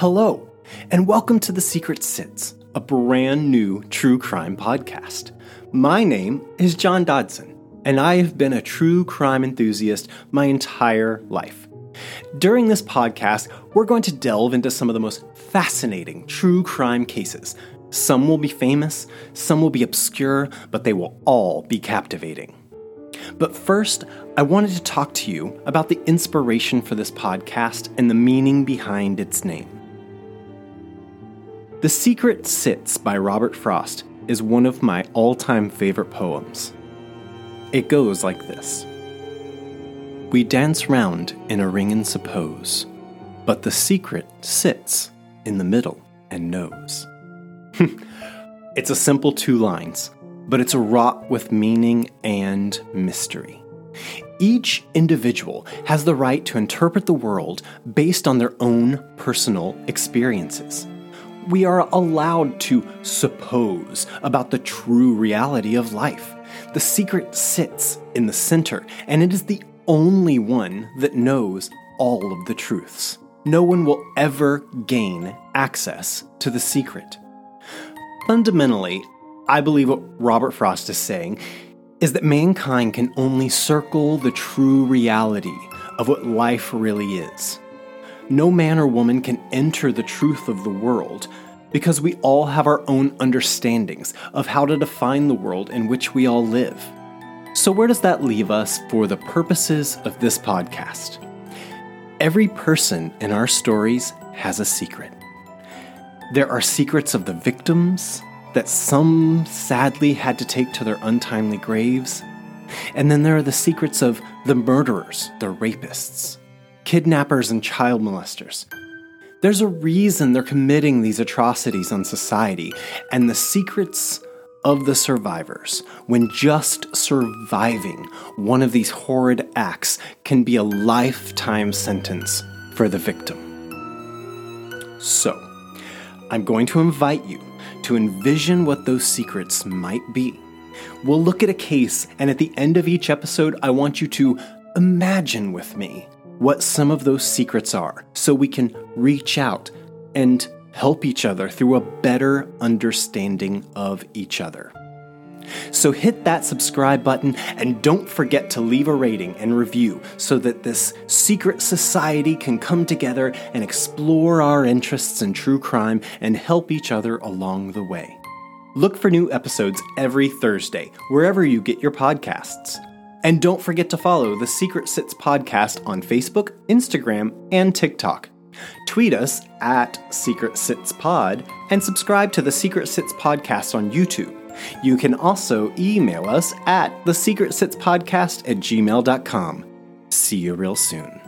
Hello, and welcome to The Secret Sits, a brand new true crime podcast. My name is John Dodson, and I have been a true crime enthusiast my entire life. During this podcast, we're going to delve into some of the most fascinating true crime cases. Some will be famous, some will be obscure, but they will all be captivating. But first, I wanted to talk to you about the inspiration for this podcast and the meaning behind its name. The Secret Sits by Robert Frost is one of my all time favorite poems. It goes like this We dance round in a ring and suppose, but the secret sits in the middle and knows. it's a simple two lines, but it's wrought with meaning and mystery. Each individual has the right to interpret the world based on their own personal experiences we are allowed to suppose about the true reality of life. The secret sits in the center, and it is the only one that knows all of the truths. No one will ever gain access to the secret. Fundamentally, I believe what Robert Frost is saying is that mankind can only circle the true reality of what life really is no man or woman can enter the truth of the world because we all have our own understandings of how to define the world in which we all live. So, where does that leave us for the purposes of this podcast? Every person in our stories has a secret. There are secrets of the victims that some sadly had to take to their untimely graves. And then there are the secrets of the murderers, the rapists, kidnappers and child molesters. There's a reason they're committing these atrocities on society, and the secrets of the survivors, when just surviving one of these horrid acts can be a lifetime sentence for the victim. So, I'm going to invite you to envision what those secrets might be. We'll look at a case, and at the end of each episode, I want you to imagine with me what some of those secrets are so we can reach out and help each other through a better understanding of each other. So hit that subscribe button and don't forget to leave a rating and review so that this secret society can come together and explore our interests in true crime and help each other along the way. Look for new episodes every Thursday, wherever you get your podcasts. And don't forget to follow the Secret Sits podcast on Facebook, Instagram, and TikTok. Tweet us at Secret Sits Pod and subscribe to the Secret Sits podcast on YouTube. You can also email us at the Secret Sits podcast at gmail.com. See you real soon.